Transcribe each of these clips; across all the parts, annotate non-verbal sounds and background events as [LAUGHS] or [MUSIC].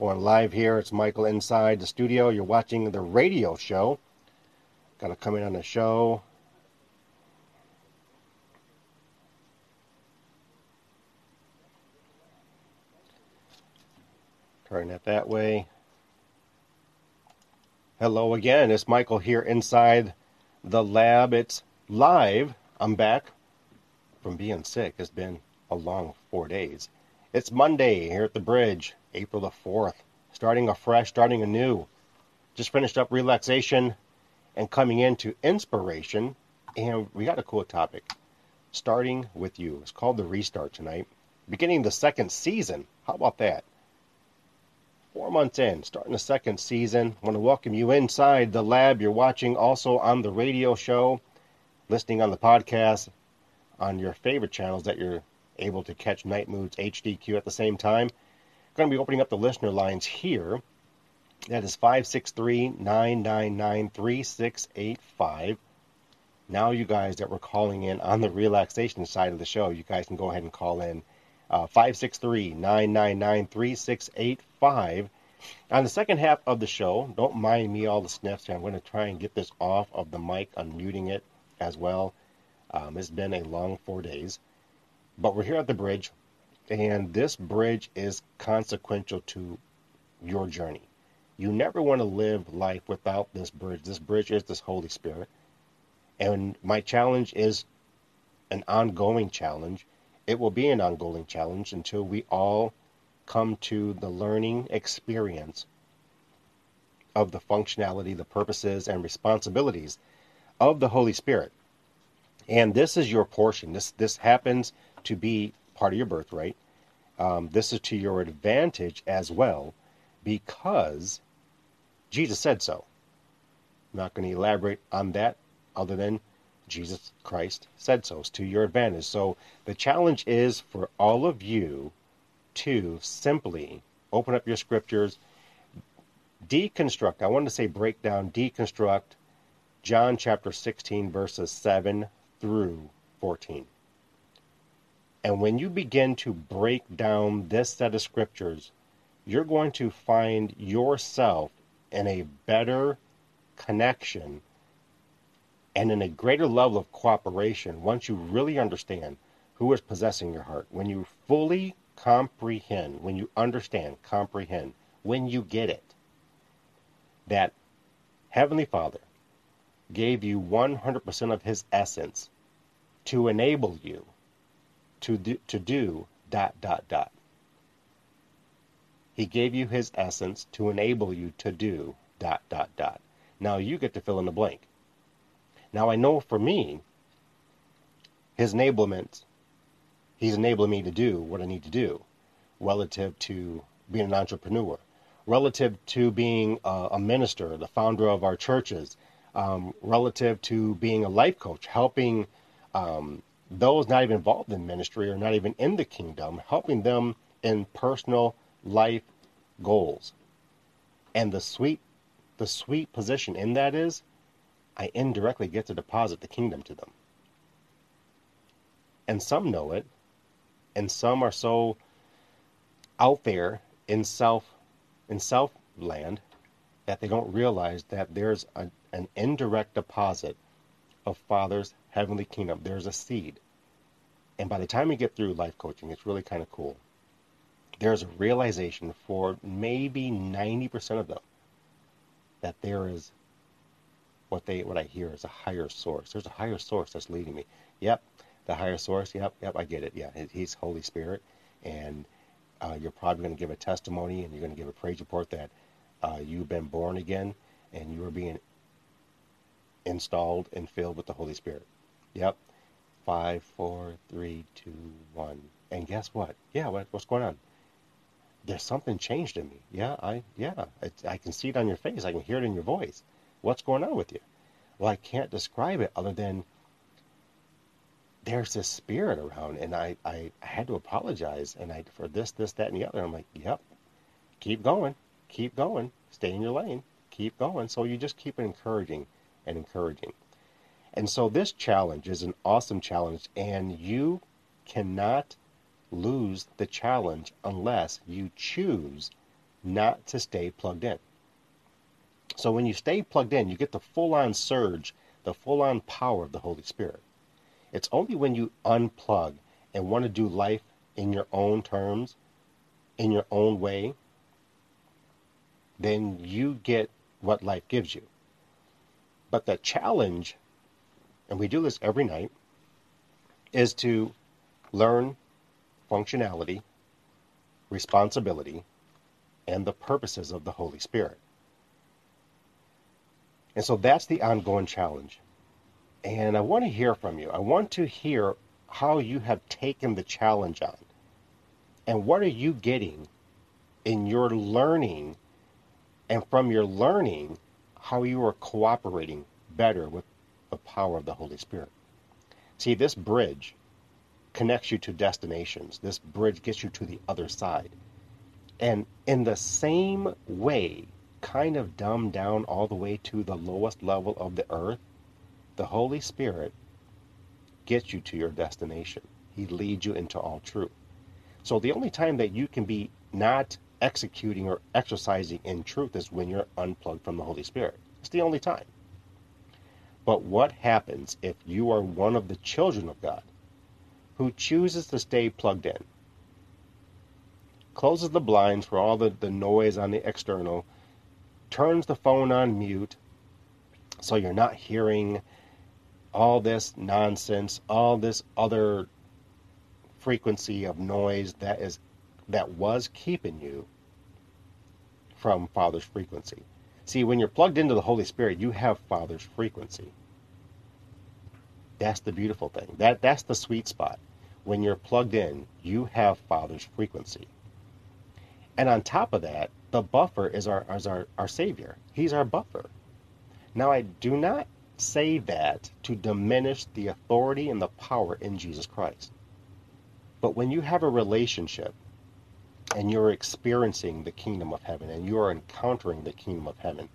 Going live here. It's Michael inside the studio. You're watching the radio show. Got to come in on the show. Turn it that way. Hello again. It's Michael here inside the lab. It's live. I'm back from being sick. It's been a long four days. It's Monday here at the bridge, April the 4th. Starting afresh, starting anew. Just finished up relaxation and coming into inspiration. And we got a cool topic. Starting with you. It's called the restart tonight. Beginning the second season. How about that? Four months in, starting the second season. I want to welcome you inside the lab. You're watching also on the radio show, listening on the podcast, on your favorite channels that you're able to catch Night Moods HDQ at the same time. I'm going to be opening up the listener lines here. That is 563 999 3685. Now, you guys that were calling in on the relaxation side of the show, you guys can go ahead and call in uh, 563 999 3685. On the second half of the show, don't mind me all the sniffs. Here I'm going to try and get this off of the mic, unmuting it as well. Um, it's been a long four days. But we're here at the bridge, and this bridge is consequential to your journey. You never want to live life without this bridge. This bridge is this Holy Spirit. And my challenge is an ongoing challenge it will be an ongoing challenge until we all come to the learning experience of the functionality, the purposes, and responsibilities of the Holy Spirit. And this is your portion. This this happens to be part of your birthright. Um, this is to your advantage as well, because Jesus said so. I'm not going to elaborate on that other than Jesus Christ said so. It's to your advantage. So the challenge is for all of you to simply open up your scriptures, deconstruct. I want to say break down, deconstruct John chapter 16, verses 7 through 14. And when you begin to break down this set of scriptures, you're going to find yourself in a better connection and in a greater level of cooperation once you really understand who is possessing your heart. When you fully comprehend, when you understand, comprehend, when you get it, that Heavenly Father gave you 100% of His essence to enable you to do, to do dot, dot, dot. He gave you His essence to enable you to do dot, dot, dot. Now you get to fill in the blank. Now I know for me, his enablement, he's enabling me to do what I need to do relative to being an entrepreneur, relative to being a, a minister, the founder of our churches, um, relative to being a life coach, helping um, those not even involved in ministry or not even in the kingdom, helping them in personal life goals. And the sweet, the sweet position in that is I indirectly get to deposit the kingdom to them. And some know it, and some are so out there in self in self land that they don't realize that there's a, an indirect deposit of Father's heavenly kingdom. There's a seed. And by the time we get through life coaching, it's really kind of cool. There's a realization for maybe 90% of them that there is what they what I hear is a higher source. There's a higher source that's leading me. Yep, the higher source. Yep, yep, I get it. Yeah, he's Holy Spirit, and uh, you're probably going to give a testimony and you're going to give a praise report that uh, you've been born again and you are being installed and filled with the Holy Spirit. Yep. Five, four, three, two, one. And guess what? Yeah, what, what's going on? There's something changed in me. Yeah, I yeah, I, I can see it on your face. I can hear it in your voice. What's going on with you? Well, I can't describe it other than there's this spirit around, and I, I, had to apologize, and I for this, this, that, and the other. I'm like, yep, keep going, keep going, stay in your lane, keep going. So you just keep encouraging and encouraging. And so this challenge is an awesome challenge, and you cannot lose the challenge unless you choose not to stay plugged in. So when you stay plugged in, you get the full on surge, the full on power of the Holy Spirit. It's only when you unplug and want to do life in your own terms, in your own way, then you get what life gives you. But the challenge, and we do this every night, is to learn functionality, responsibility, and the purposes of the Holy Spirit. And so that's the ongoing challenge. And I want to hear from you. I want to hear how you have taken the challenge on. And what are you getting in your learning? And from your learning, how you are cooperating better with the power of the Holy Spirit. See, this bridge connects you to destinations. This bridge gets you to the other side. And in the same way, kind of dumbed down all the way to the lowest level of the earth, the Holy Spirit gets you to your destination. He leads you into all truth. So the only time that you can be not executing or exercising in truth is when you're unplugged from the Holy Spirit. It's the only time. But what happens if you are one of the children of God who chooses to stay plugged in? Closes the blinds for all the, the noise on the external, turns the phone on mute so you're not hearing all this nonsense, all this other frequency of noise that is that was keeping you from Father's frequency. See, when you're plugged into the Holy Spirit, you have Father's frequency. That's the beautiful thing. That that's the sweet spot. When you're plugged in, you have Father's frequency. And on top of that, the buffer is our is our, our Savior. He's our buffer. Now I do not say that to diminish the authority and the power in Jesus Christ. But when you have a relationship and you're experiencing the kingdom of heaven and you are encountering the kingdom of heaven,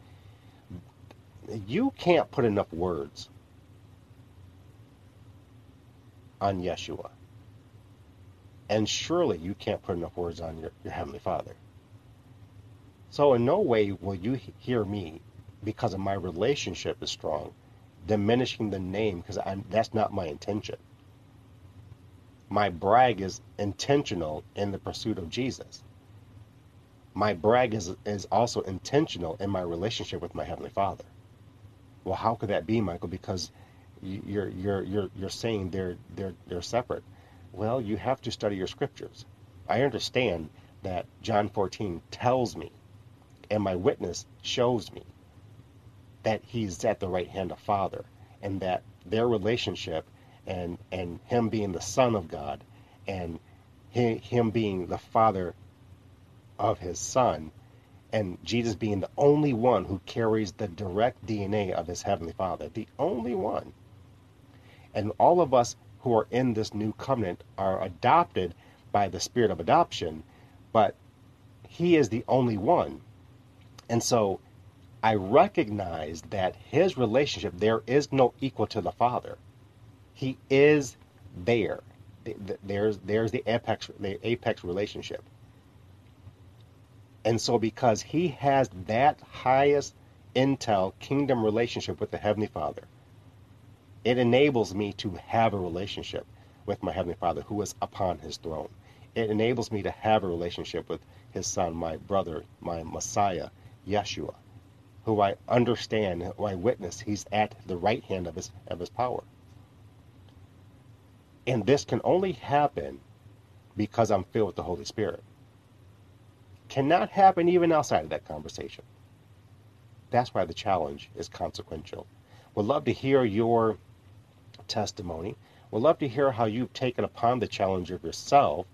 you can't put enough words on Yeshua. And surely you can't put enough words on your, your Heavenly Father. So, in no way will you hear me, because of my relationship is strong, diminishing the name, because that's not my intention my brag is intentional in the pursuit of Jesus. My brag is, is also intentional in my relationship with my Heavenly Father. Well, how could that be, Michael? Because you're, you're, you're, you're saying they're, they're, they're separate. Well, you have to study your scriptures. I understand that John 14 tells me, and my witness shows me, that he's at the right hand of Father, and that their relationship and and him being the son of God and him being the father of his son and Jesus being the only one who carries the direct DNA of his heavenly father the only one. And all of us who are in this new covenant are adopted by the spirit of adoption but he is the only one. And so I recognize that his relationship there is no equal to the father he is there. There's there's the apex the apex relationship. And so because he has that highest intel kingdom relationship with the heavenly Father, it enables me to have a relationship with my heavenly Father who is upon his throne. It enables me to have a relationship with his son, my brother, my Messiah, Yeshua, who I understand, who I witness, he's at the right hand of his of his power. And this can only happen because I'm filled with the Holy Spirit. Cannot happen even outside of that conversation. That's why the challenge is consequential. We'd love to hear your testimony. We'd love to hear how you've taken upon the challenge of yourself.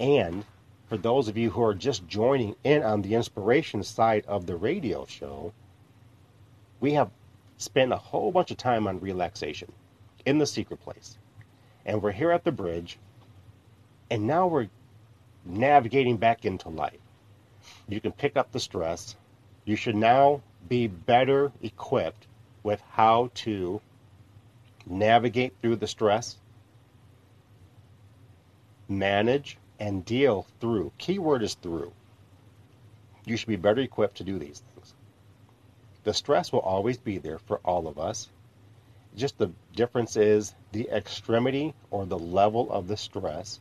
And for those of you who are just joining in on the inspiration side of the radio show, we have spent a whole bunch of time on relaxation in the secret place and we're here at the bridge, and now we're navigating back into life. You can pick up the stress. You should now be better equipped with how to navigate through the stress, manage, and deal through. Keyword is through. you should be better equipped to do these things. The stress will always be there for all of us. Just the difference is the extremity or the level of the stress.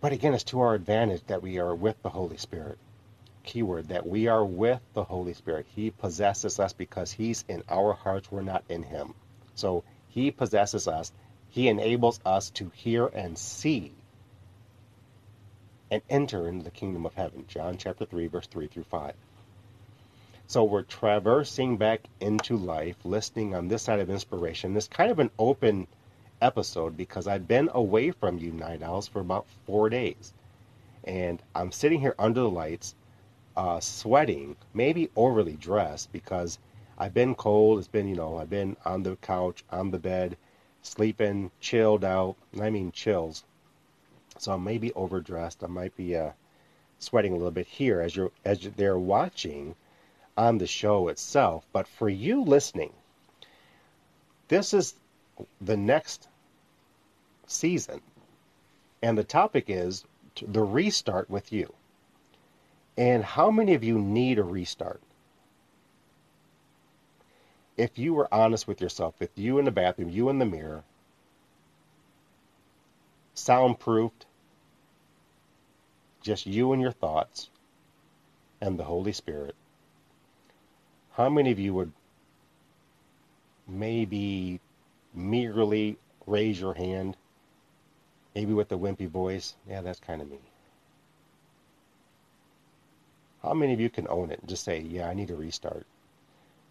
But again, it's to our advantage that we are with the Holy Spirit. Keyword that we are with the Holy Spirit. He possesses us because He's in our hearts, we're not in Him. So He possesses us. He enables us to hear and see and enter into the kingdom of heaven. John chapter 3, verse 3 through 5. So we're traversing back into life, listening on this side of inspiration. This kind of an open episode because I've been away from you night owls for about four days. And I'm sitting here under the lights, uh, sweating, maybe overly dressed because I've been cold. It's been, you know, I've been on the couch, on the bed, sleeping, chilled out. I mean, chills so I may be overdressed. I might be uh, sweating a little bit here as you're as they're watching on the show itself. But for you listening, this is the next season, and the topic is the restart with you. And how many of you need a restart? If you were honest with yourself, if you in the bathroom, you in the mirror, soundproofed, just you and your thoughts and the Holy Spirit, how many of you would maybe meagerly raise your hand, maybe with the wimpy voice? Yeah, that's kind of me. How many of you can own it and just say, "Yeah, I need to restart"?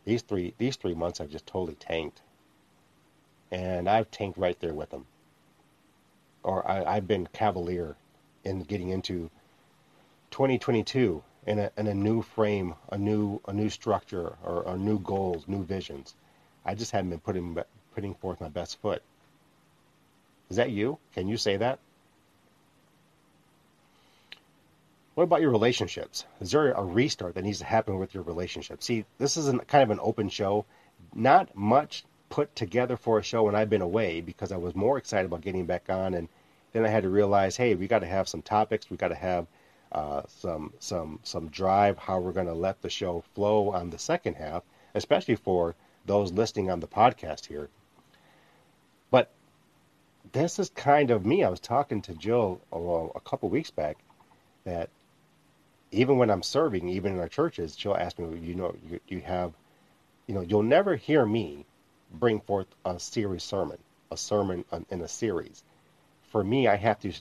These three these three months I've just totally tanked, and I've tanked right there with them. Or I, I've been cavalier in getting into 2022 in a, in a new frame, a new a new structure, or, or new goals, new visions. I just haven't been putting putting forth my best foot. Is that you? Can you say that? What about your relationships? Is there a restart that needs to happen with your relationship? See, this is not kind of an open show. Not much put together for a show when I've been away because I was more excited about getting back on, and then I had to realize, hey, we got to have some topics. We got to have uh, some some some drive how we're going to let the show flow on the second half, especially for those listening on the podcast here. But this is kind of me. I was talking to Jill a, a couple weeks back that even when I'm serving, even in our churches, she'll ask me, you know, you, you have, you know, you'll never hear me bring forth a series sermon, a sermon in a series. For me, I have to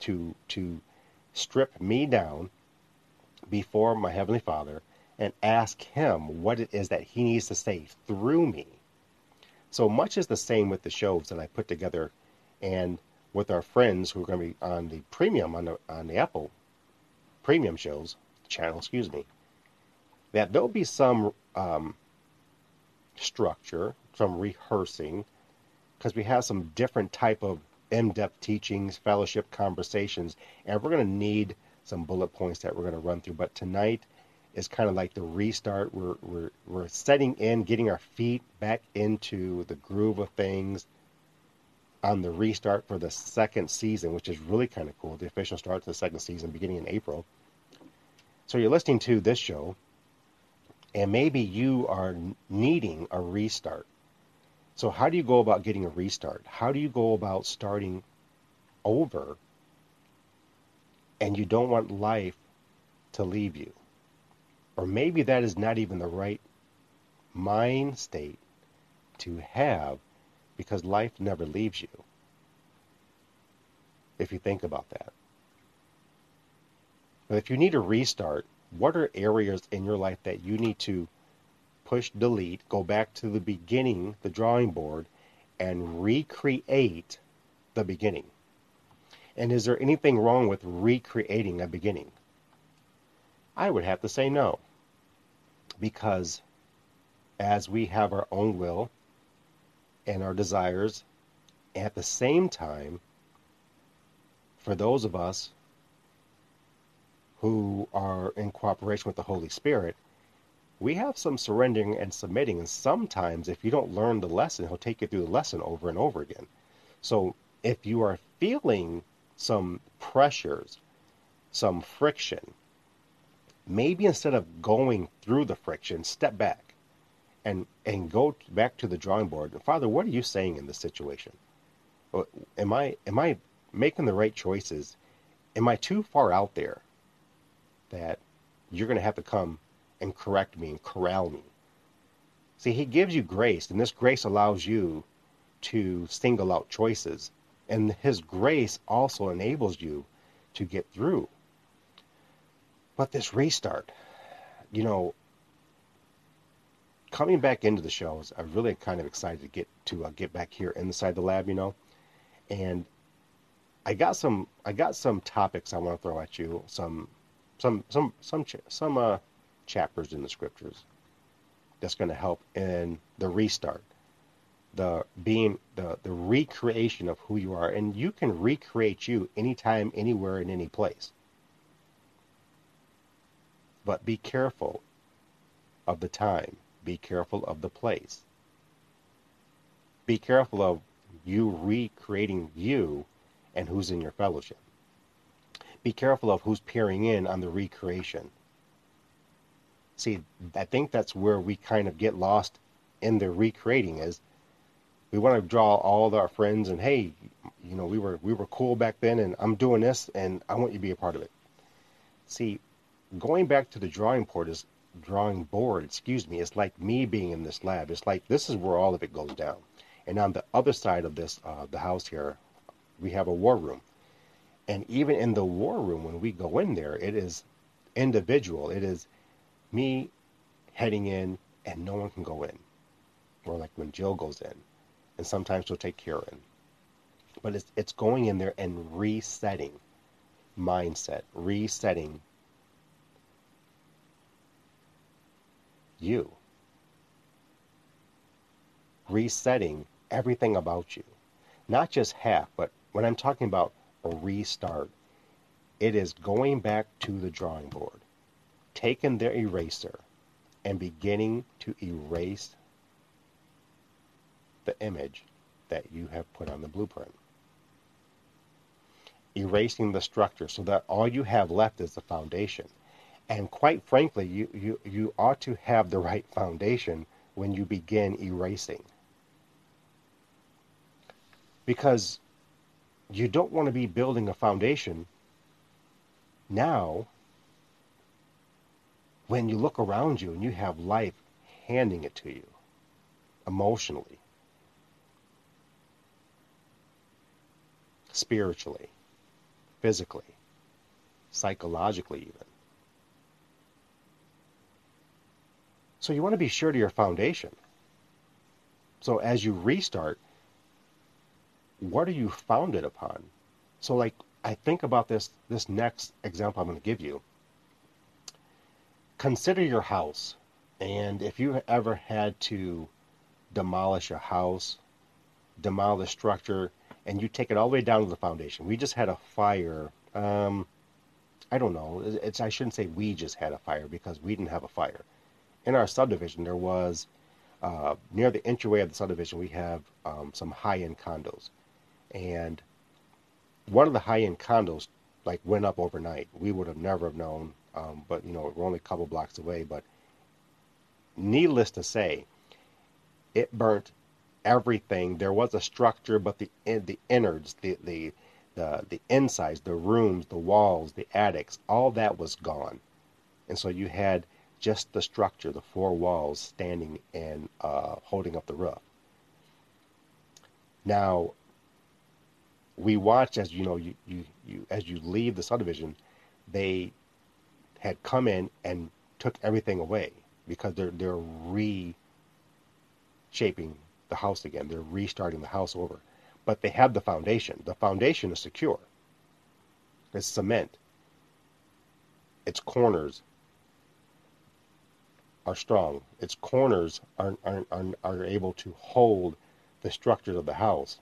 to to strip me down before my Heavenly Father and ask Him what it is that He needs to say through me. So much is the same with the shows that I put together and with our friends who are going to be on the premium, on the, on the Apple premium shows, channel, excuse me, that there'll be some um, structure, some rehearsing, because we have some different type of in-depth teachings, fellowship conversations, and we're going to need some bullet points that we're going to run through. But tonight is kind of like the restart. We're we're we're setting in, getting our feet back into the groove of things on the restart for the second season, which is really kind of cool. The official start to the second season beginning in April. So you're listening to this show, and maybe you are needing a restart. So, how do you go about getting a restart? How do you go about starting over and you don't want life to leave you? Or maybe that is not even the right mind state to have because life never leaves you. If you think about that. But if you need a restart, what are areas in your life that you need to push delete, go back to the beginning, the drawing board, and recreate the beginning. And is there anything wrong with recreating a beginning? I would have to say no. Because as we have our own will and our desires, at the same time, for those of us who are in cooperation with the Holy Spirit, we have some surrendering and submitting. And sometimes, if you don't learn the lesson, he'll take you through the lesson over and over again. So, if you are feeling some pressures, some friction, maybe instead of going through the friction, step back and and go back to the drawing board. Father, what are you saying in this situation? Uh, am I am I making the right choices? Am I too far out there that you're going to have to come and correct me and corral me? See, he gives you grace, and this grace allows you to single out choices. And his grace also enables you to get through. But this restart, you know, coming back into the shows, I'm really kind of excited to get to uh, get back here inside the lab, you know, and I got some I got some topics I want to throw at you, some some some some some uh, chapters in the scriptures that's going to help in the restart, the being the the recreation of who you are, and you can recreate you anytime, anywhere, in any place. But be careful of the time be careful of the place. Be careful of you recreating you and who's in your fellowship. Be careful of who's peering in on the recreation. See, I think that's where we kind of get lost in the recreating is we want to draw all our friends and hey, you know, we were we were cool back then and I'm doing this and I want you to be a part of it. See, going back to the drawing board is drawing board, excuse me, it's like me being in this lab. It's like this is where all of it goes down. And on the other side of this, uh, the house here, we have a war room. And even in the war room, when we go in there, it is individual. It is me heading in, and no one can go in. Or like when Jill goes in, and sometimes she'll take Karen. But it's it's going in there and resetting mindset, resetting you. Resetting everything about you. Not just half, but when I'm talking about a restart, it is going back to the drawing board, taking their eraser and beginning to erase the image that you have put on the blueprint. Erasing the structure so that all you have left is the foundation. And quite frankly, you, you, you ought to have the right foundation when you begin erasing. Because you don't want to be building a foundation now when you look around you and you have life handing it to you emotionally, spiritually, physically, psychologically, even. So you want to be sure to your foundation. So as you restart, what are you founded upon? So like I think about this this next example I'm going to give you. Consider your house. And if you ever had to demolish a house, demolish structure, and you take it all the way down to the foundation. We just had a fire. Um, I don't know. It's I shouldn't say we just had a fire because we didn't have a fire in our subdivision, there was uh, near the entryway of the subdivision, we have um, some high-end condos, and one of the high-end condos like went up overnight. We would have never have known, um, but you know we're only a couple blocks away. But needless to say, it burnt everything. There was a structure, but the the innards, the the the the insides, the rooms, the walls, the attics, all that was gone, and so you had just the structure, the four walls standing and uh, holding up the roof. Now, we watch as you know you, you, you as you leave the subdivision, they had come in and took everything away because they're they're reshaping the house again. They're restarting the house over. But they have the foundation. The foundation is secure. It's cement. Its corners are strong. Its corners are, are, are, are able to hold the structures of the house.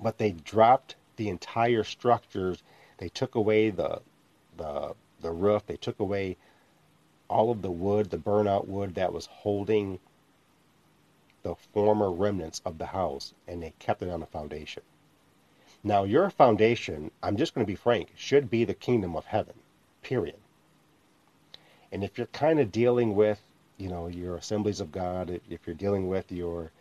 But they dropped the entire structures. They took away the, the, the roof. They took away all of the wood, the burnout wood that was holding the former remnants of the house, and they kept it on the foundation. Now, your foundation, I'm just going to be frank, should be the kingdom of heaven, period. And if you're kind of dealing with, you know, your Assemblies of God, if you're dealing with your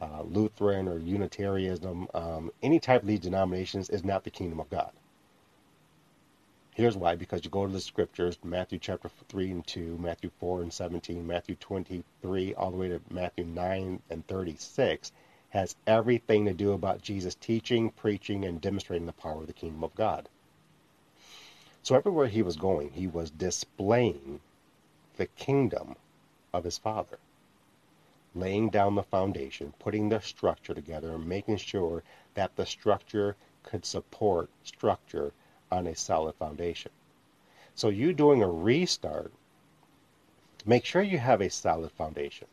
uh, Lutheran or Unitarianism, um, any type of these denominations is not the kingdom of God. Here's why because you go to the scriptures, Matthew chapter 3 and 2, Matthew 4 and 17, Matthew 23, all the way to Matthew 9 and 36, has everything to do about Jesus teaching, preaching, and demonstrating the power of the kingdom of God. So everywhere he was going, he was displaying the kingdom of his Father, laying down the foundation, putting the structure together, and making sure that the structure could support structure on a solid foundation. So you doing a restart, make sure you have a solid foundation.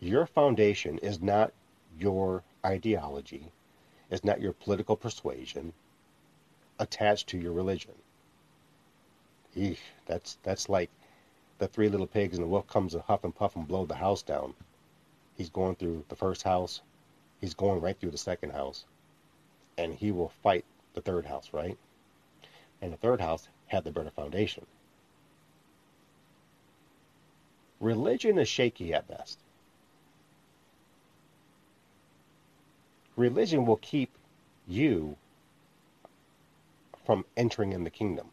Your foundation is not your ideology, is not your political persuasion attached to your religion. Eesh, that's that's like the three little pigs and the wolf comes to huff and puff and blow the house down. He's going through the first house, he's going right through the second house, and he will fight the third house, right? And the third house had the better foundation. Religion is shaky at best. Religion will keep you from entering in the kingdom.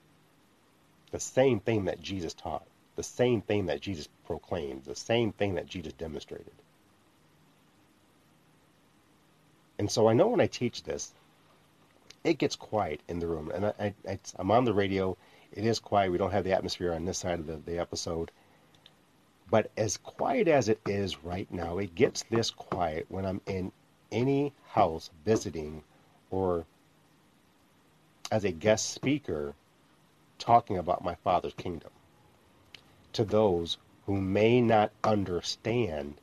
The same thing that Jesus taught, the same thing that Jesus proclaimed, the same thing that Jesus demonstrated. And so I know when I teach this, it gets quiet in the room. And I, I, I'm on the radio. It is quiet. We don't have the atmosphere on this side of the, the episode. But as quiet as it is right now, it gets this quiet when I'm in any house visiting or as a guest speaker talking about my Father's kingdom to those who may not understand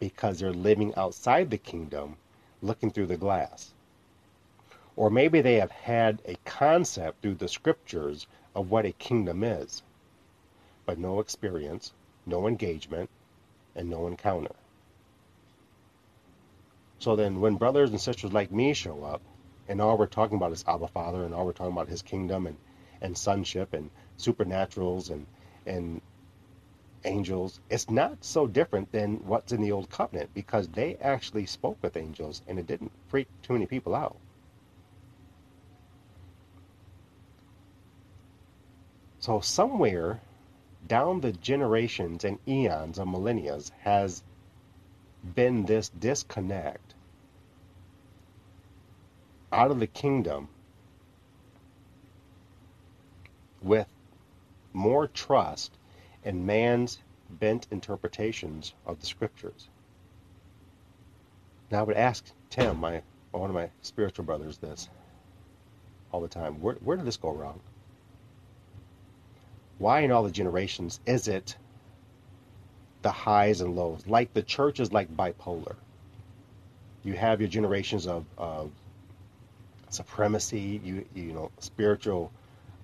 because they're living outside the kingdom looking through the glass. Or maybe they have had a concept through the scriptures of what a kingdom is, but no experience, no engagement, and no encounter. So then, when brothers and sisters like me show up, and all we're talking about is Abba Father, and all we're talking about His kingdom and, and sonship and supernaturals and and angels, it's not so different than what's in the Old Covenant because they actually spoke with angels, and it didn't freak too many people out. So somewhere down the generations and eons of millennia has been this disconnect out of the kingdom with more trust in man's bent interpretations of the scriptures. Now I would ask Tim, my one of my spiritual brothers, this all the time. Where, where did this go wrong? Why in all the generations is it the highs and lows? Like the church is like bipolar. You have your generations of, of supremacy, you you know, spiritual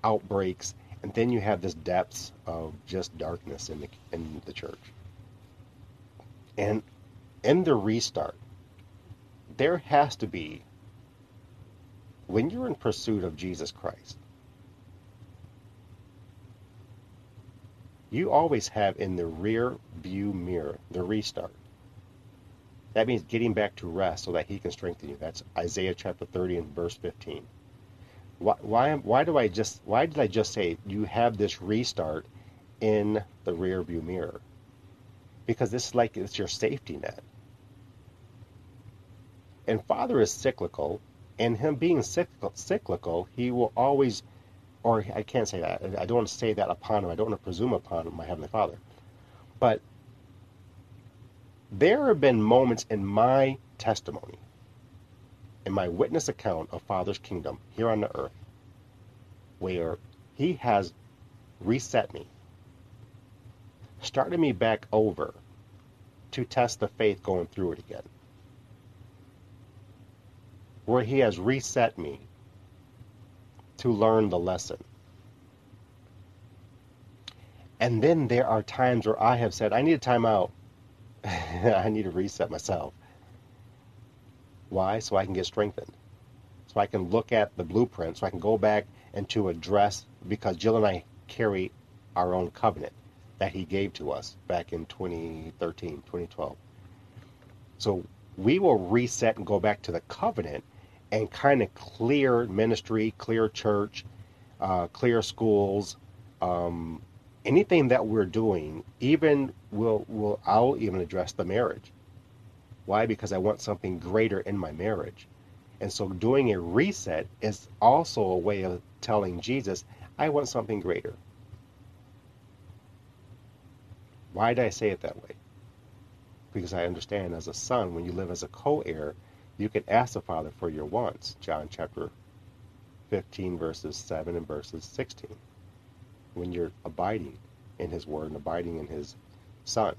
outbreaks, and then you have this depths of just darkness in the in the church. And in the restart, there has to be when you're in pursuit of Jesus Christ, you always have in the rear view mirror the restart. That means getting back to rest so that he can strengthen you. That's Isaiah chapter 30 and verse 15. Why, why, why do I just, why did I just say you have this restart in the rear view mirror? Because this is like, it's your safety net. And Father is cyclical, and him being cyclical, cyclical, he will always, or I can't say that. I don't want to say that upon him. I don't want to presume upon my Heavenly Father. But there have been moments in my testimony, in my witness account of Father's kingdom here on the earth, where He has reset me, started me back over to test the faith going through it again. Where He has reset me to learn the lesson. And then there are times where I have said, I need a time out. [LAUGHS] I need to reset myself. Why? So I can get strengthened. So I can look at the blueprint, so I can go back and to address, because Jill and I carry our own covenant that He gave to us back in 2013, 2012. So we will reset and go back to the covenant and kind of clear ministry, clear church, uh, clear schools, um, anything that we're doing. Even will will I'll even address the marriage. Why? Because I want something greater in my marriage. And so doing a reset is also a way of telling Jesus, I want something greater. Why did I say it that way? Because I understand as a son, when you live as a co heir, you can ask the Father for your wants. John chapter 15, verses 7 and verses 16. When you're abiding in His Word and abiding in His Son,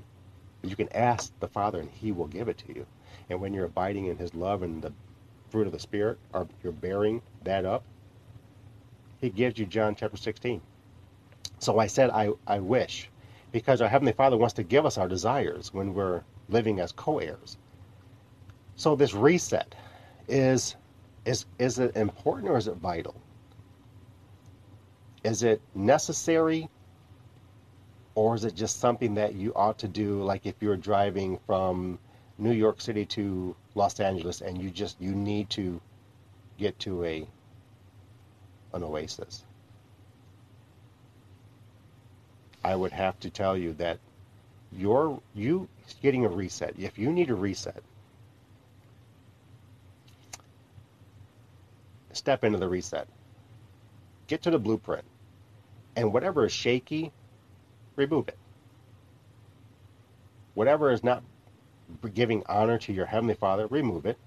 you can ask the Father and He will give it to you. And when you're abiding in His love and the fruit of the Spirit, or you're bearing that up, He gives you John chapter 16. So I said, I, I wish, because our Heavenly Father wants to give us our desires when we're living as co heirs. So this reset is is is it important or is it vital? Is it necessary or is it just something that you ought to do like if you're driving from New York City to Los Angeles and you just you need to get to a an oasis? I would have to tell you that you're you getting a reset. If you need a reset, step into the reset. Get to the blueprint. And whatever is shaky, remove it. Whatever is not giving honor to your Heavenly Father, remove it.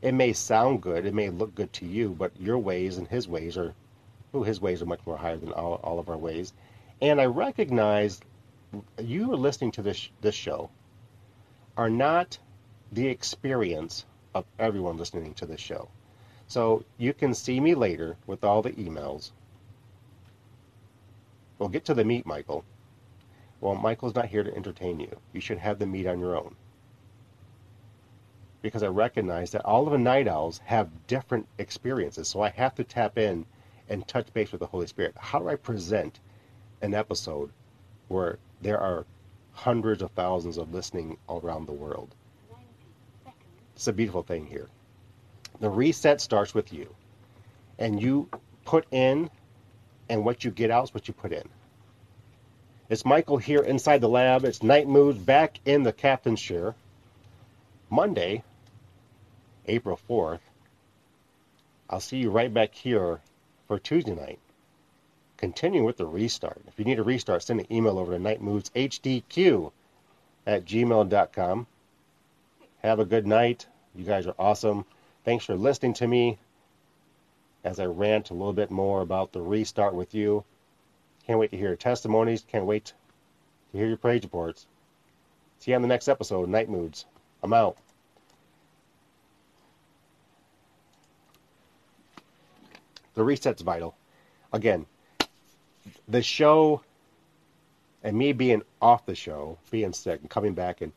It may sound good, it may look good to you, but your ways and His ways are, well, His ways are much more higher than all, all of our ways. And I recognize you are listening to this this show are not the experience of everyone listening to this show. So you can see me later with all the emails. We'll get to the meat, Michael. Well, Michael's not here to entertain you. You should have the meat on your own. Because I recognize that all of the night owls have different experiences. So I have to tap in and touch base with the Holy Spirit. How do I present an episode where there are hundreds of thousands of listening all around the world? It's a beautiful thing here. The reset starts with you. And you put in, and what you get out is what you put in. It's Michael here inside the lab. It's Night Mood back in the captain's chair. Monday, April 4th. I'll see you right back here for Tuesday night. Continue with the restart. If you need a restart, send an email over to nightmoodshdq at gmail.com. Have a good night. You guys are awesome. Thanks for listening to me as I rant a little bit more about the restart with you. Can't wait to hear your testimonies. Can't wait to hear your praise reports. See you on the next episode, Night Moods. I'm out. The reset's vital. Again, the show and me being off the show, being sick and coming back, and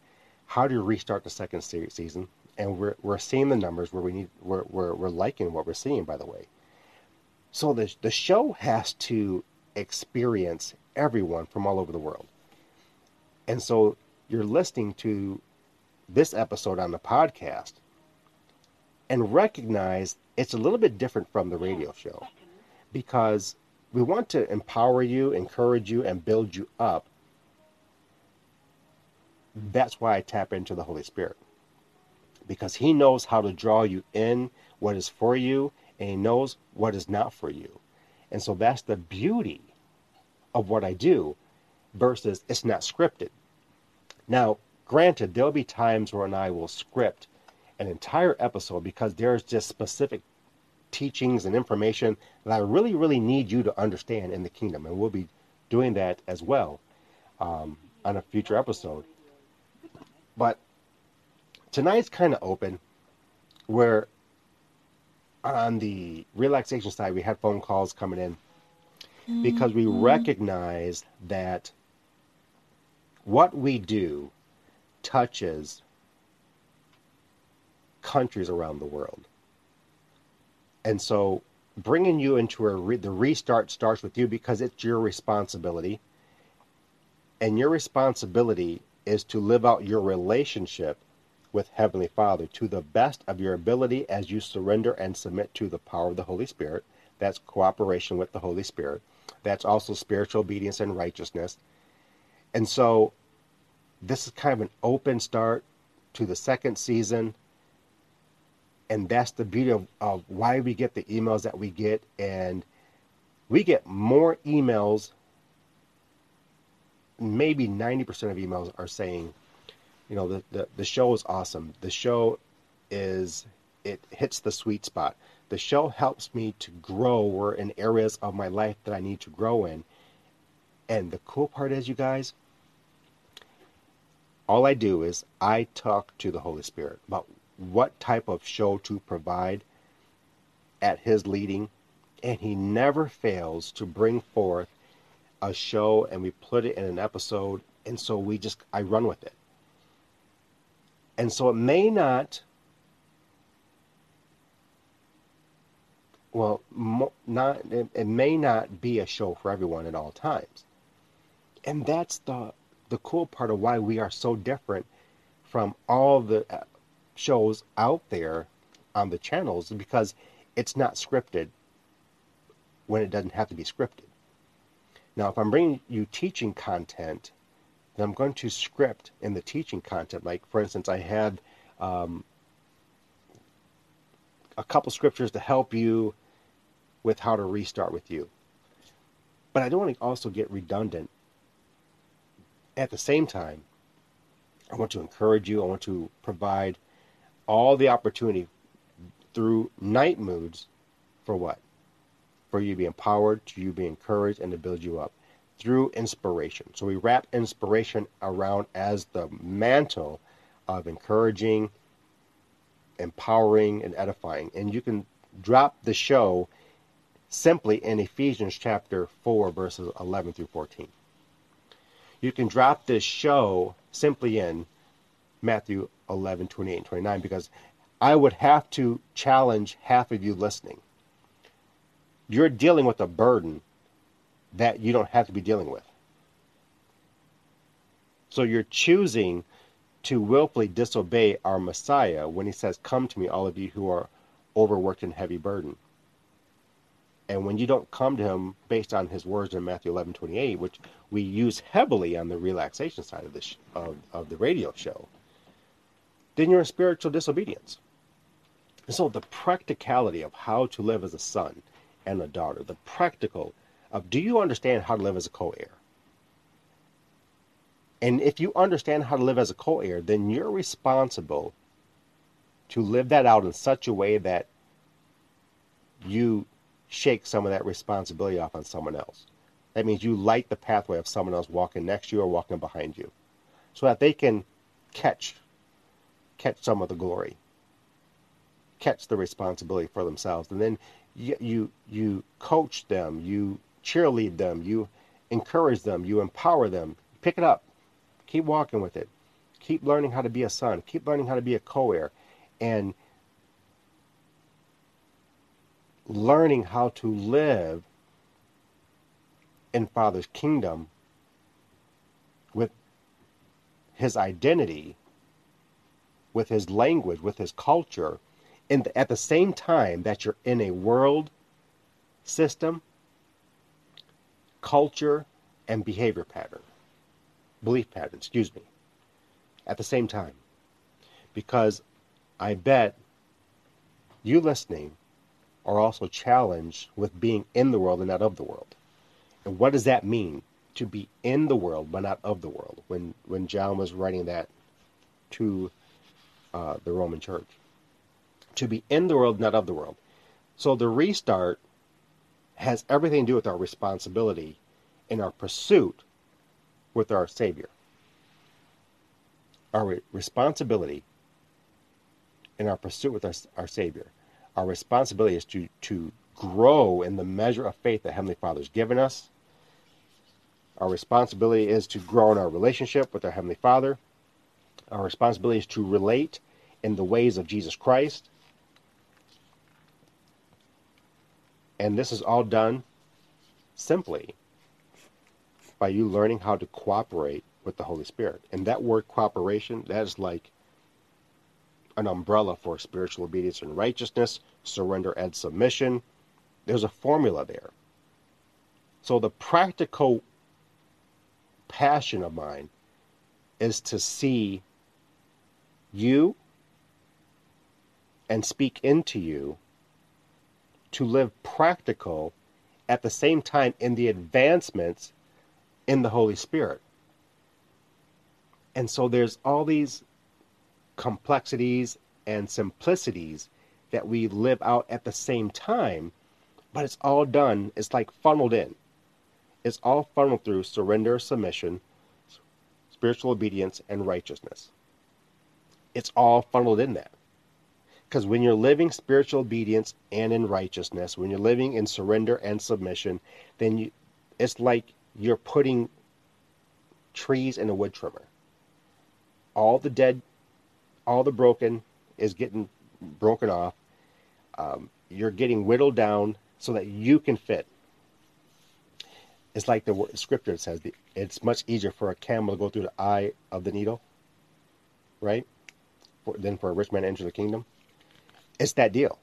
how do you restart the second season? And we're we're seeing the numbers where we need we're we're, we're liking what we're seeing by the way. So the the show has to experience everyone from all over the world. And so you're listening to this episode on the podcast and recognize it's a little bit different from the radio show because we want to empower you encourage you and build you up. That's why i tap into the holy spirit because he knows how to draw you in what is for you and he knows what is not for you. And so that's the beauty of what I do versus it's not scripted. Now, granted, there'll be times when I will script an entire episode because there's just specific teachings and information that I really, really need you to understand in the kingdom. And we'll be doing that as well um, on a future episode. But tonight's kind of open. Where on the relaxation side. We had phone calls coming in because we mm-hmm. recognize that what we do touches countries around the world. And so bringing you into a re- the restart starts with you because it's your responsibility. And your responsibility is to live out your relationship with Heavenly Father to the best of your ability as you surrender and submit to the power of the Holy Spirit. That's cooperation with the Holy Spirit. That's also spiritual obedience and righteousness. And so this is kind of an open start to the second season. And that's the beauty of, of why we get the emails that we get. And we get more emails. Maybe 90% of emails are saying, you know, the, the, the show is awesome. The show is, it hits the sweet spot. The show helps me to grow in areas of my life that I need to grow in. And the cool part is, you guys, all I do is I talk to the Holy Spirit about what type of show to provide at His leading, and He never fails to bring forth a show and we put it in an episode, and so we just I run with it. And so it may not well, not it, it may not be a show for everyone at all times. And that's the the cool part of why we are so different from all the uh, shows out there on the channels because it's not scripted when it doesn't have to be scripted. Now, if I'm bringing you teaching content, I'm going to script in the teaching content. Like, for instance, I had um, a couple scriptures to help you with how to restart with you. But I don't want to also get redundant at the same time, I want to encourage you. I want to provide all the opportunity through night moods for what? For you to be empowered, to you be encouraged, and to build you up through inspiration. So we wrap inspiration around as the mantle of encouraging, empowering, and edifying. And you can drop the show simply in Ephesians chapter 4, verses 11 through 14 you can drop this show simply in Matthew 11, 28, and 29 because I would have to challenge half of you listening. You're dealing with a burden that you don't have to be dealing with. So you're choosing to willfully disobey our Messiah when he says, Come to me, all of you who are overworked and heavy burden. And when you don't come to him based on his words in Matthew 11, 28, which we use heavily on the relaxation side of, this, of, of the radio show, then you're in spiritual disobedience. And so the practicality of how to live as a son and a daughter, the practical do you understand how to live as a co-heir? And if you understand how to live as a co-heir, then you're responsible to live that out in such a way that you shake some of that responsibility off on someone else. That means you light the pathway of someone else walking next to you or walking behind you so that they can catch catch some of the glory catch the responsibility for themselves and then you you, you coach them you cheerlead them you encourage them you empower them. Pick it up. Keep walking with it. Keep learning how to be a son. Keep learning how to be a co-heir. And learning how to live in Father's kingdom with his identity, with his language, with his culture, and at the same time that you're in a world system, culture, and behavior pattern, belief pattern, excuse me, at the same time. Because I bet you listening are also challenged with being in the world and not of the world. And what does that mean? To be in the world but not of the world. When when John was writing that to uh, the Roman Church, to be in the world, not of the world. So the restart has everything to do with our responsibility in our pursuit with our Savior. Our responsibility in our pursuit with our, our Savior our responsibility is to, to grow in the measure of faith that Heavenly Father has given us. Our responsibility is to grow in our relationship with our Heavenly Father. Our responsibility is to relate in the ways of Jesus Christ. And this is all done simply by you learning how to cooperate with the Holy Spirit. And that word cooperation, that is like an umbrella for spiritual obedience and righteousness, surrender and submission. There's a formula there. So the practical passion of mine is to see you and speak into you to live practical at the same time in the advancements in the Holy Spirit. And so there's all these complexities and simplicities that we live out at the same time, but it's all done, it's like funneled in. It's all funneled through surrender, submission, spiritual obedience, and righteousness. It's all funneled in that. Because when you're living spiritual obedience and in righteousness, when you're living in surrender and submission, then you, it's like you're putting trees in a wood trimmer. All the dead, all the broken is getting broken off. Um, you're getting whittled down so that you can fit. It's like the scripture says it's much easier for a camel to go through the eye of the needle, right? Than for a rich man to enter the kingdom. It's that deal.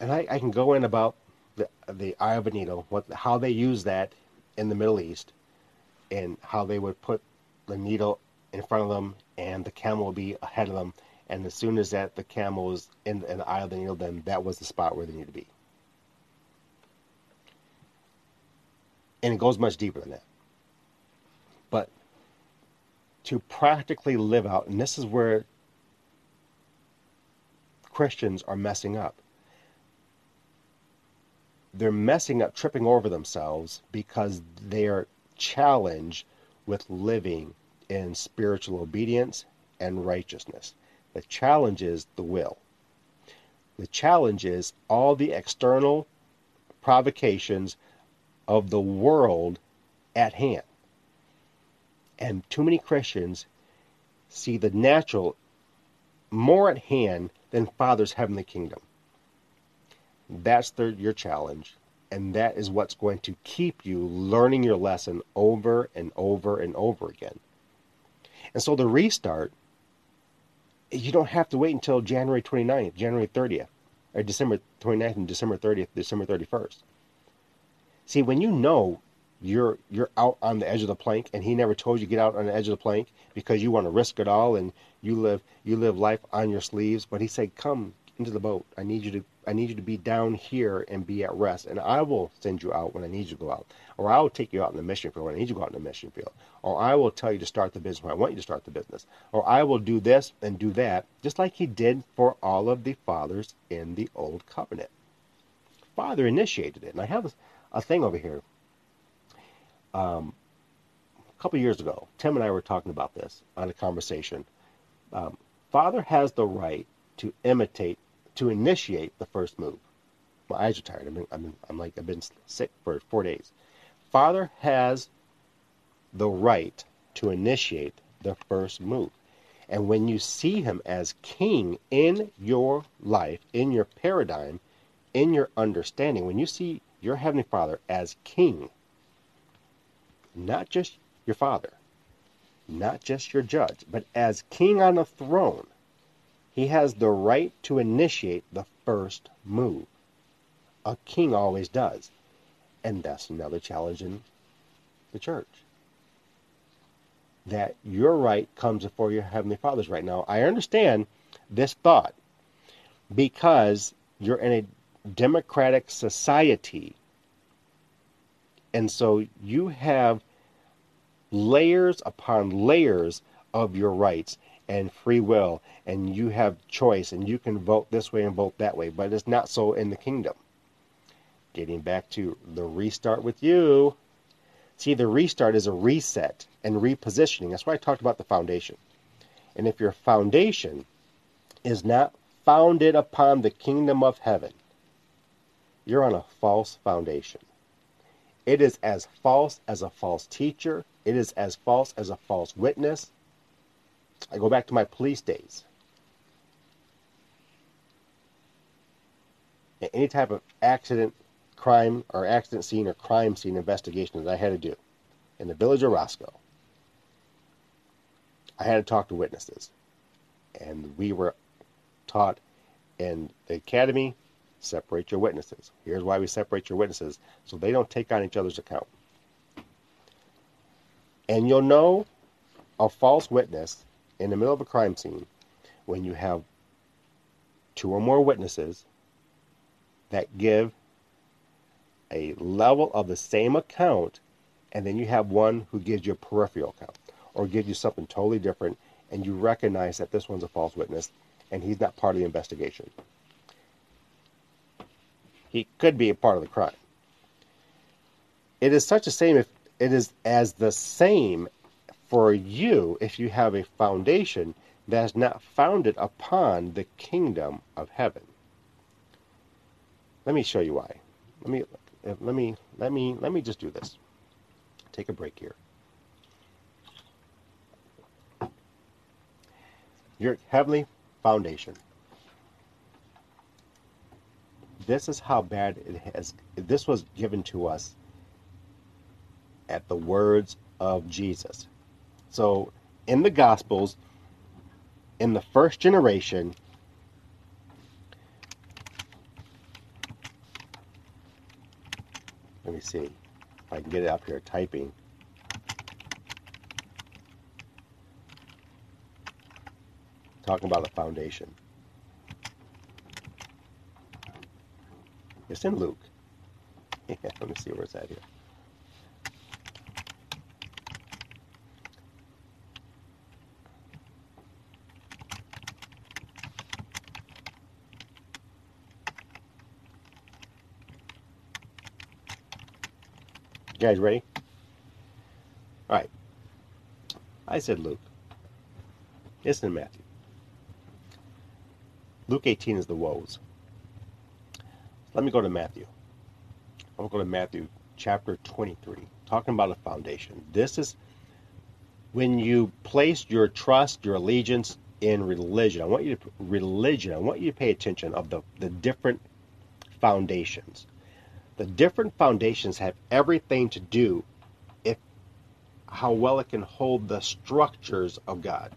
And I, I can go in about the the eye of a needle, what how they use that in the Middle East, and how they would put the needle in front of them, and the camel would be ahead of them. And as soon as that the camel was in, in the eye of the needle, then that was the spot where they need to be. And it goes much deeper than that. But to practically live out, and this is where Christians are messing up. They're messing up, tripping over themselves because they're challenged with living in spiritual obedience and righteousness. The challenge is the will. The challenge is all the external provocations of the world at hand. And too many Christians see the natural more at hand than Father's heavenly kingdom. That's the, your challenge. And that is what's going to keep you learning your lesson over and over and over again. And so the restart, you don't have to wait until January 29th, January 30th, or December 29th and December 30th, December 31st. See, when you know you're you're out on the edge of the plank and he never told you get out on the edge of the plank because you want to risk it all and you live you live life on your sleeves but he said come into the boat. I need you to i need you to be down here and be at rest. And i will send you out when i need you to go out. Or i will take you out in the mission field when i need you to go out in the mission field. Or i will tell you to start the business when i want you to start the business. Or i will do this and do that just like he did for all of the fathers in the old covenant. Father initiated it. And i have a thing over here. Um, a couple years ago, Tim and I were talking about this on a conversation. Um, father has the right to imitate, to initiate the first move. My eyes are tired. I've been, I'm, I'm like, I've been sick for four days. Father has the right to initiate the first move. And when you see him as king in your life, in your paradigm, in your understanding, when you see your Heavenly Father as king, not just your father, not just your judge, but as king on a throne, he has the right to initiate the first move. A king always does. And that's another challenge in the church. That your right comes before your Heavenly Father's right now. I understand this thought because you're in a democratic society and so you have layers upon layers of your rights and free will, and you have choice, and you can vote this way and vote that way, but it's not so in the kingdom. Getting back to the restart with you. See, the restart is a reset and repositioning. That's why I talked about the foundation. And if your foundation is not founded upon the kingdom of heaven, you're on a false foundation. It is as false as a false teacher. It is as false as a false witness. I go back to my police days. Any type of accident, crime or accident scene or crime scene investigation that I had to do in the village of Roscoe. I had to talk to witnesses. And we were taught in the academy separate your witnesses. Here's why we separate your witnesses so they don't take on each other's account. And you'll know a false witness in the middle of a crime scene when you have two or more witnesses that give a level of the same account, and then you have one who gives you a peripheral account or gives you something totally different, and you recognize that this one's a false witness and he's not part of the investigation. He could be a part of the crime. It is such a same if it is as the same for you if you have a foundation that is not founded upon the kingdom of heaven. Let me show you why. Let me let me let me let me just do this. Take a break here. Your heavenly foundation. This is how bad it has this was given to us at the words of Jesus. So in the gospels in the first generation let me see if I can get it up here typing talking about a foundation. It's in Luke. [LAUGHS] Yeah, let me see where it's at here. You guys ready? All right. I said Luke. Listen in Matthew. Luke 18 is the woes. Let me go to Matthew. I'm going to go to Matthew chapter 23, talking about a foundation. This is when you place your trust, your allegiance in religion. I want you to religion. I want you to pay attention of the, the different foundations. The different foundations have everything to do if how well it can hold the structures of God.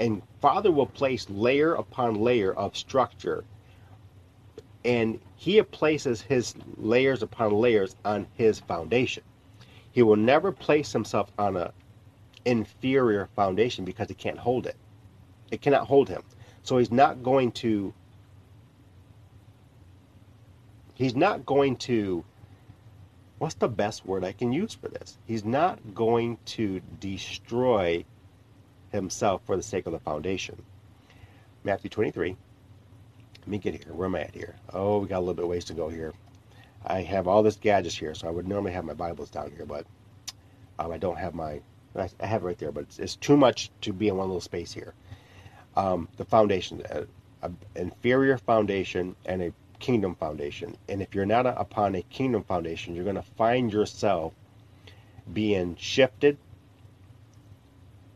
And Father will place layer upon layer of structure. And He places His layers upon layers on His foundation. He will never place Himself on a inferior foundation because He can't hold it. It cannot hold Him. So He's not going to. He's not going to. What's the best word I can use for this? He's not going to destroy himself for the sake of the foundation. Matthew 23. Let me get here. Where am I at here? Oh, we got a little bit of ways to go here. I have all this gadgets here, so I would normally have my Bibles down here, but um, I don't have my. I have it right there, but it's, it's, too much to be in one little space here. Um, the foundation, an inferior foundation, and a kingdom foundation. And if you're not upon a kingdom foundation, you're going to find yourself being shifted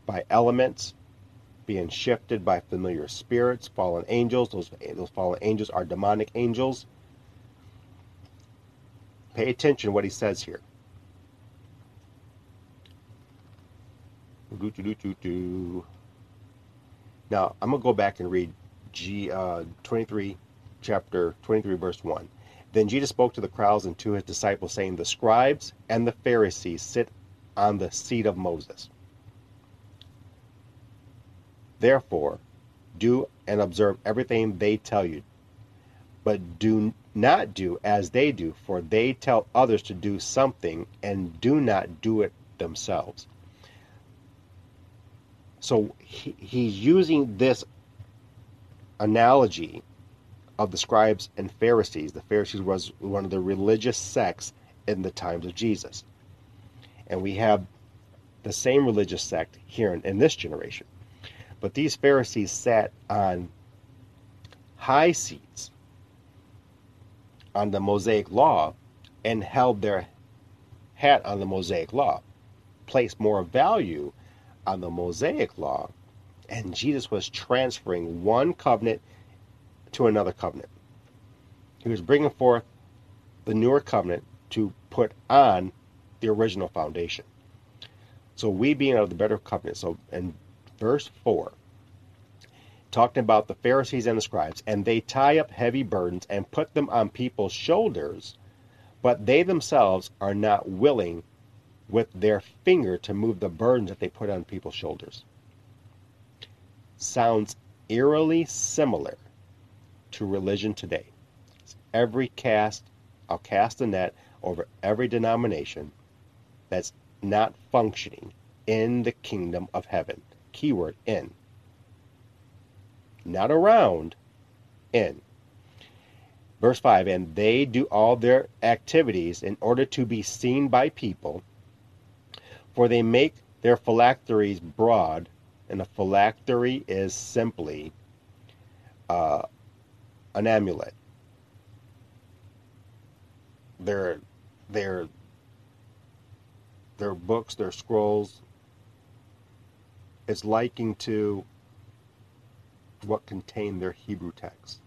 by elements, being shifted by familiar spirits, fallen angels. Those, those fallen angels are demonic angels. Pay attention to what he says here. Now, I'm going to go back and read G, uh, 23, chapter 23, verse 1. Then Jesus spoke to the crowds and to his disciples, saying, The scribes and the Pharisees sit on the seat of Moses. Therefore, do and observe everything they tell you, but do not do as they do, for they tell others to do something and do not do it themselves. So he, he's using this analogy of the scribes and Pharisees. The Pharisees was one of the religious sects in the times of Jesus. And we have the same religious sect here in, in this generation. But these Pharisees sat on high seats on the Mosaic law and held their hat on the Mosaic law, placed more value on the Mosaic law, and Jesus was transferring one covenant to another covenant. He was bringing forth the newer covenant to put on the original foundation. So we being of the better covenant. So in verse 4, talking about the Pharisees and the scribes, and they tie up heavy burdens and put them on people's shoulders, but they themselves are not willing with their finger to move the burdens that they put on people's shoulders. Sounds eerily similar to religion today. Every cast, I'll cast a net over every denomination that's not functioning in the kingdom of heaven. Keyword in. Not around, in. Verse 5 And they do all their activities in order to be seen by people, for they make their phylacteries broad, and a phylactery is simply uh, an amulet. Their, their, their books, their scrolls, is liking to what contain their Hebrew text,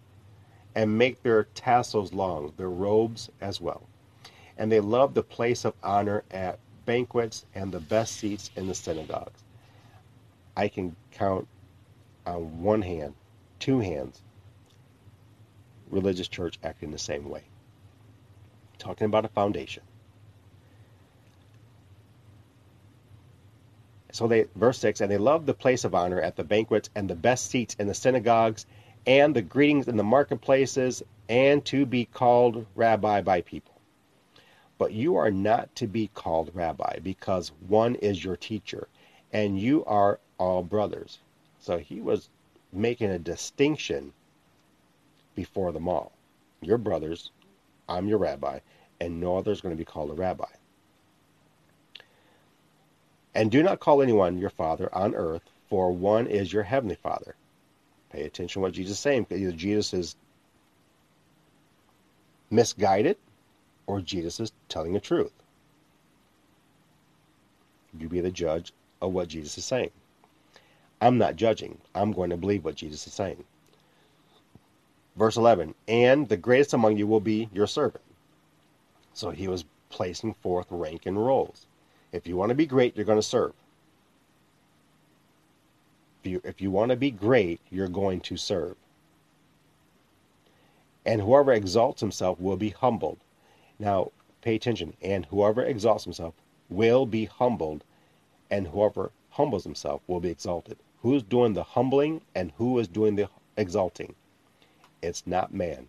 and make their tassels long, their robes as well. And they love the place of honor at banquets and the best seats in the synagogues. I can count on one hand, two hands, religious church acting the same way. Talking about a foundation. So they verse 6 and they loved the place of honor at the banquets and the best seats in the synagogues and the greetings in the marketplaces and to be called rabbi by people. But you are not to be called rabbi because one is your teacher and you are all brothers. So he was making a distinction before them all. Your brothers, I'm your rabbi, and no other is going to be called a rabbi. And do not call anyone your father on earth, for one is your heavenly father. Pay attention to what Jesus is saying, because either Jesus is misguided or Jesus is telling the truth. You be the judge of what Jesus is saying. I'm not judging. I'm going to believe what Jesus is saying. Verse 11, and the greatest among you will be your servant. So he was placing forth rank and roles. If you want to be great, you're going to serve. If you, if you want to be great, you're going to serve. And whoever exalts himself will be humbled. Now, pay attention. And whoever exalts himself will be humbled, and whoever humbles himself will be exalted. Who's doing the humbling and who is doing the exalting? It's not man.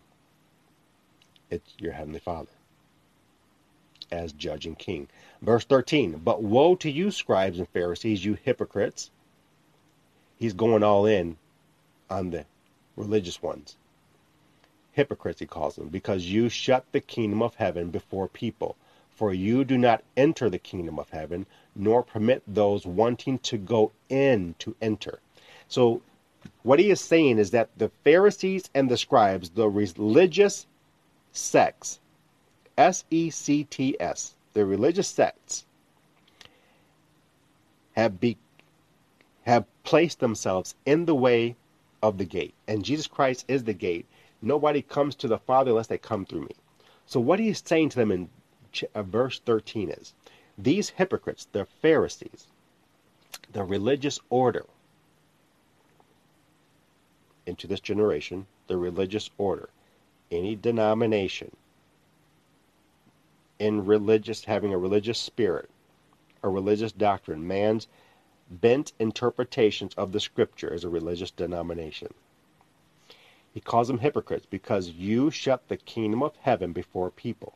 It's your heavenly Father as judge and king. Verse 13, but woe to you, scribes and Pharisees, you hypocrites. He's going all in on the religious ones. Hypocrites, he calls them, because you shut the kingdom of heaven before people. For you do not enter the kingdom of heaven, nor permit those wanting to go in to enter. So what he is saying is that the Pharisees and the scribes, the religious sects, S E C T S, the religious sects, have be, have placed themselves in the way of the gate, and Jesus Christ is the gate. Nobody comes to the Father unless they come through me. So what he is saying to them in uh, verse 13 is, these hypocrites, the Pharisees, the religious order, into this generation the religious order, any denomination in religious having a religious spirit, a religious doctrine, man's bent interpretations of the scripture as a religious denomination. He calls them hypocrites because you shut the kingdom of heaven before people.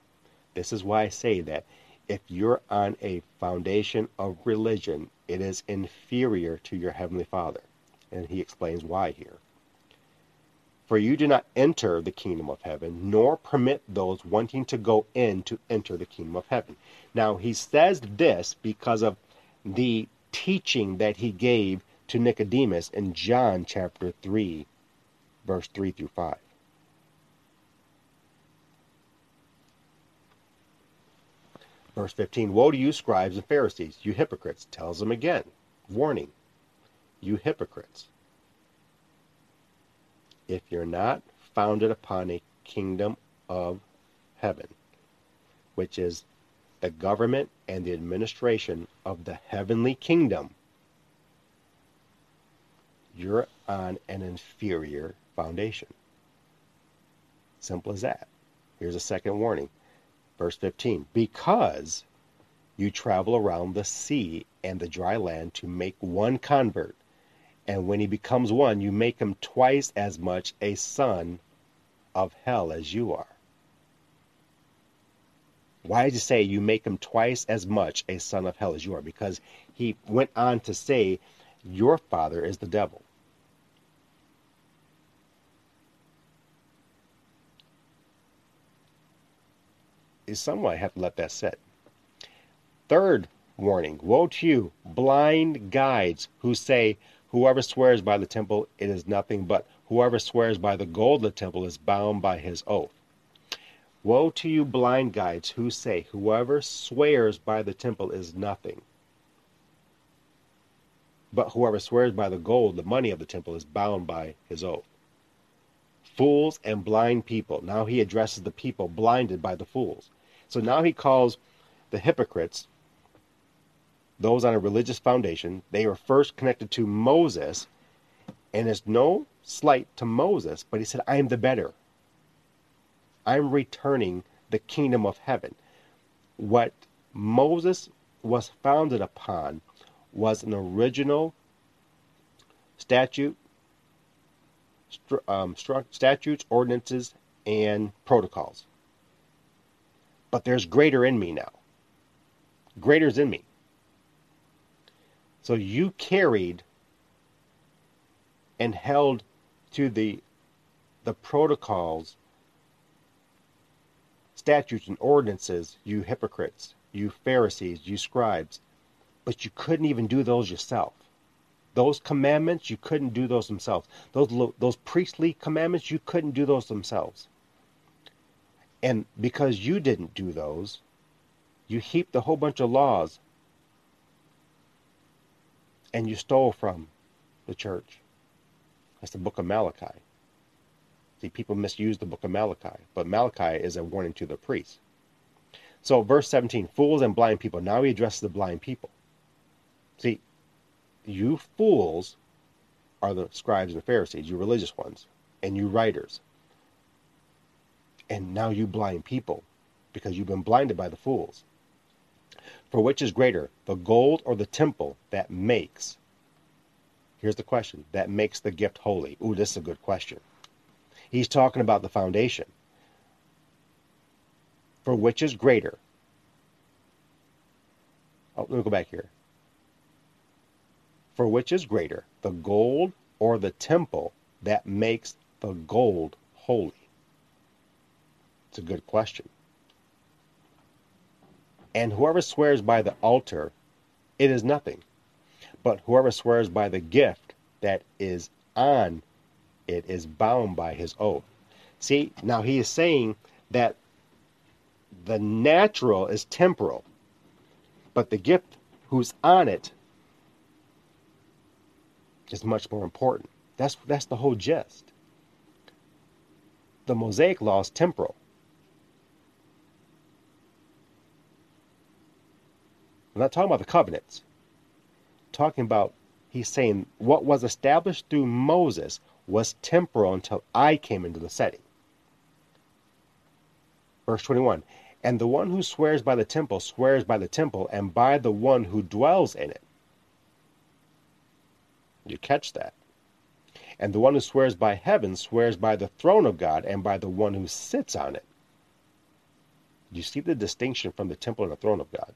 This is why I say that if you're on a foundation of religion, it is inferior to your heavenly Father. And he explains why here. For you do not enter the kingdom of heaven, nor permit those wanting to go in to enter the kingdom of heaven. Now, he says this because of the teaching that he gave to Nicodemus in John chapter 3, verse 3 through 5. Verse 15 Woe to you, scribes and Pharisees, you hypocrites! Tells them again, warning, you hypocrites if you're not founded upon a kingdom of heaven, which is the government and the administration of the heavenly kingdom, you're on an inferior foundation. Simple as that. Here's a second warning. Verse 15 Because you travel around the sea and the dry land to make one convert, and when he becomes one, you make him twice as much a son of hell as you are. Why did you say you make him twice as much a son of hell as you are? Because he went on to say, Your father is the devil. Somewhat have to let that sit. Third warning Woe to you, blind guides, who say, Whoever swears by the temple, it is nothing but whoever swears by the gold of the temple is bound by his oath. Woe to you, blind guides, who say, Whoever swears by the temple is nothing. But whoever swears by the gold, the money of the temple, is bound by his oath. Fools and blind people. Now he addresses the people blinded by the fools. So now he calls the hypocrites, those on a religious foundation, they were first connected to Moses, and it's no slight to Moses, but he said, I am the better. I'm returning the kingdom of heaven. What Moses was founded upon was an original statute, um, statutes, ordinances, and protocols. But there's greater in me now. Greater's in me. So you carried and held to the the protocols statutes and ordinances, you hypocrites, you Pharisees, you scribes, but you couldn't even do those yourself. Those commandments, you couldn't do those themselves. Those those priestly commandments, you couldn't do those themselves. And because you didn't do those, you heaped a whole bunch of laws and you stole from the church. That's the book of Malachi. See, people misuse the book of Malachi, but Malachi is a warning to the priests. So, verse 17 fools and blind people. Now he addresses the blind people. See, you fools are the scribes and Pharisees, you religious ones, and you writers. And now you blind people, because you've been blinded by the fools. For which is greater, the gold or the temple that makes? Here's the question that makes the gift holy. Ooh, this is a good question. He's talking about the foundation. For which is greater? Oh, let me go back here. For which is greater, the gold or the temple that makes the gold holy? It's a good question. And whoever swears by the altar, it is nothing. But whoever swears by the gift that is on it is bound by his oath. See, now he is saying that the natural is temporal, but the gift who's on it is much more important. That's that's the whole gist. The Mosaic law is temporal. I'm not talking about the covenants. I'm talking about he's saying what was established through Moses was temporal until I came into the setting. Verse 21 And the one who swears by the temple swears by the temple and by the one who dwells in it. You catch that. And the one who swears by heaven swears by the throne of God and by the one who sits on it. You see the distinction from the temple and the throne of God.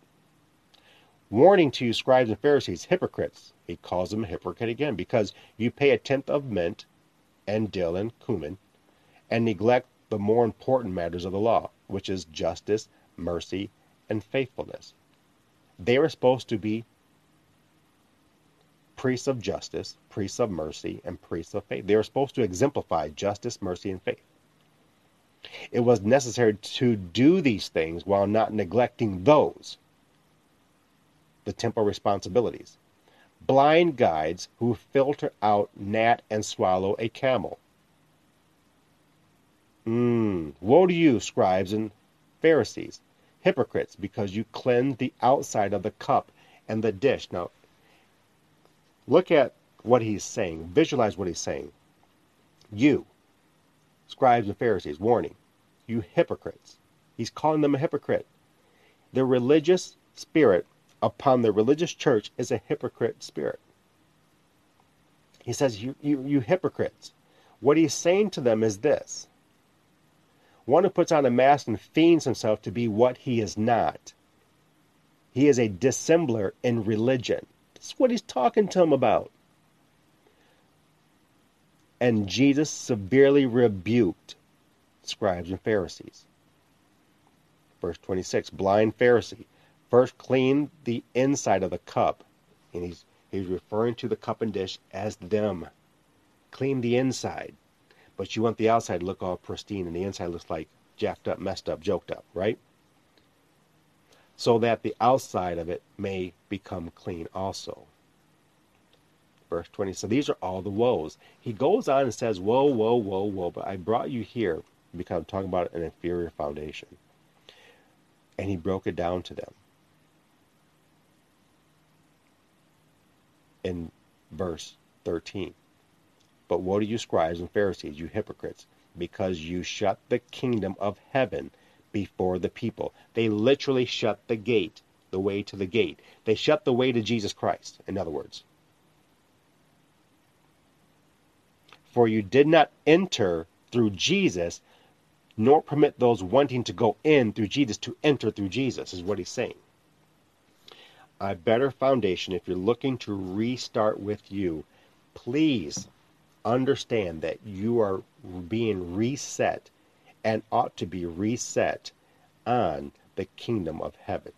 Warning to you, scribes and Pharisees, hypocrites. He calls them a hypocrite again because you pay a tenth of mint and dill and cumin, and neglect the more important matters of the law, which is justice, mercy, and faithfulness. They are supposed to be priests of justice, priests of mercy, and priests of faith. They are supposed to exemplify justice, mercy, and faith. It was necessary to do these things while not neglecting those, the temple responsibilities blind guides who filter out gnat and swallow a camel. Hmm, woe to you, scribes and Pharisees, hypocrites, because you cleanse the outside of the cup and the dish. Now, look at what he's saying. Visualize what he's saying. You, scribes and Pharisees, warning, you hypocrites. He's calling them a hypocrite. The religious spirit upon the religious church is a hypocrite spirit. He says, you, you, you hypocrites. What he's saying to them is this one who puts on a mask and feigns himself to be what he is not. He is a dissembler in religion. That's what he's talking to them about. And Jesus severely rebuked scribes and Pharisees. Verse 26 Blind Pharisee, first clean the inside of the cup. And he's, he's referring to the cup and dish as them. Clean the inside. But you want the outside to look all pristine, and the inside looks like jacked up, messed up, joked up, right? So that the outside of it may become clean also. Verse 20. So these are all the woes. He goes on and says, Woe, woe, woe, woe, but I brought you here because I'm talking about an inferior foundation. And he broke it down to them. In verse 13. But woe to you, scribes and Pharisees, you hypocrites, because you shut the kingdom of heaven before the people. They literally shut the gate, the way to the gate. They shut the way to Jesus Christ, in other words. For you did not enter through Jesus, nor permit those wanting to go in through Jesus to enter through Jesus, is what he's saying. A better foundation, if you're looking to restart with you, please understand that you are being reset and ought to be reset on the kingdom of heaven.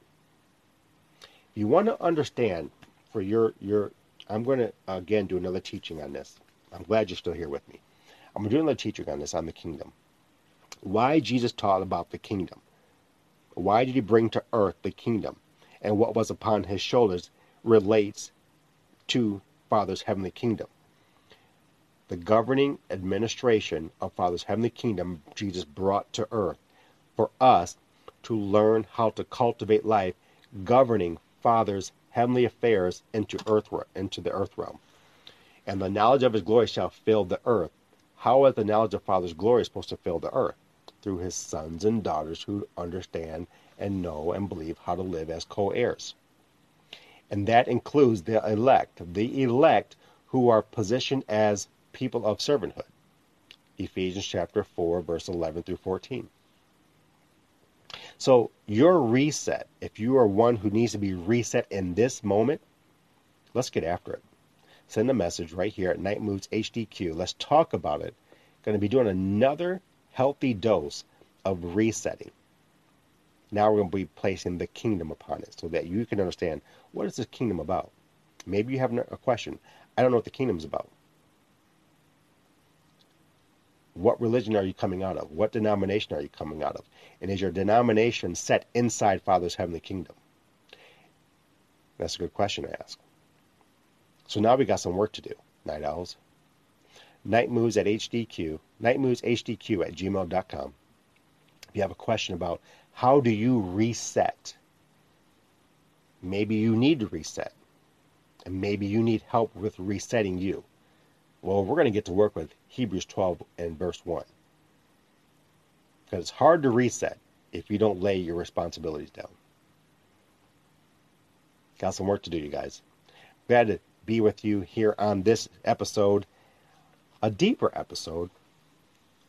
If you want to understand for your your I'm going to again do another teaching on this. I'm glad you're still here with me. I'm going to do another teaching on this on the kingdom. Why Jesus taught about the kingdom. Why did he bring to earth the kingdom? And what was upon his shoulders relates to Father's heavenly kingdom the governing administration of Father's heavenly kingdom Jesus brought to earth for us to learn how to cultivate life governing Father's heavenly affairs into earth into the earth realm. And the knowledge of his glory shall fill the earth. How is the knowledge of Father's glory supposed to fill the earth? Through his sons and daughters who understand and know and believe how to live as co-heirs. And that includes the elect, the elect who are positioned as people of servanthood. Ephesians chapter 4, verse 11 through 14. So, your reset, if you are one who needs to be reset in this moment, let's get after it. Send a message right here at Night Moods HDQ. Let's talk about it. Going to be doing another healthy dose of resetting. Now we're going to be placing the kingdom upon it so that you can understand what is this kingdom about. Maybe you have a question. I don't know what the kingdom is about. What religion are you coming out of? What denomination are you coming out of? And is your denomination set inside Father's heavenly kingdom? That's a good question to ask. So now we got some work to do, Night Owls. Night Moods at HDQ, nightmoveshdq at gmail.com. If you have a question about how do you reset, maybe you need to reset, and maybe you need help with resetting you. Well, we're going to get to work with Hebrews 12 and verse 1. Because it's hard to reset if you don't lay your responsibilities down. Got some work to do, you guys. Glad to be with you here on this episode, a deeper episode.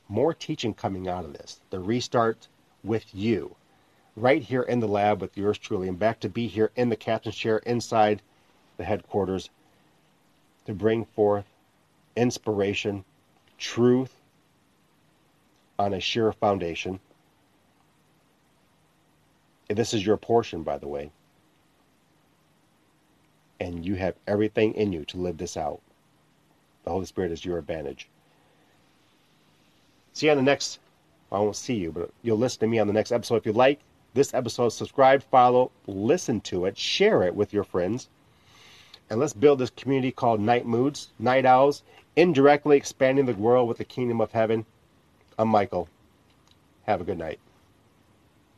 More teaching coming out of this. The restart with you, right here in the lab with yours truly, and back to be here in the captain's chair inside the headquarters to bring forth inspiration, truth on a sure foundation. This is your portion, by the way. And you have everything in you to live this out. The Holy Spirit is your advantage. See you on the next, I won't see you, but you'll listen to me on the next episode. If you like this episode, subscribe, follow, listen to it, share it with your friends. And let's build this community called Night Moods, Night Owls indirectly expanding the world with the kingdom of heaven. I'm Michael. Have a good night.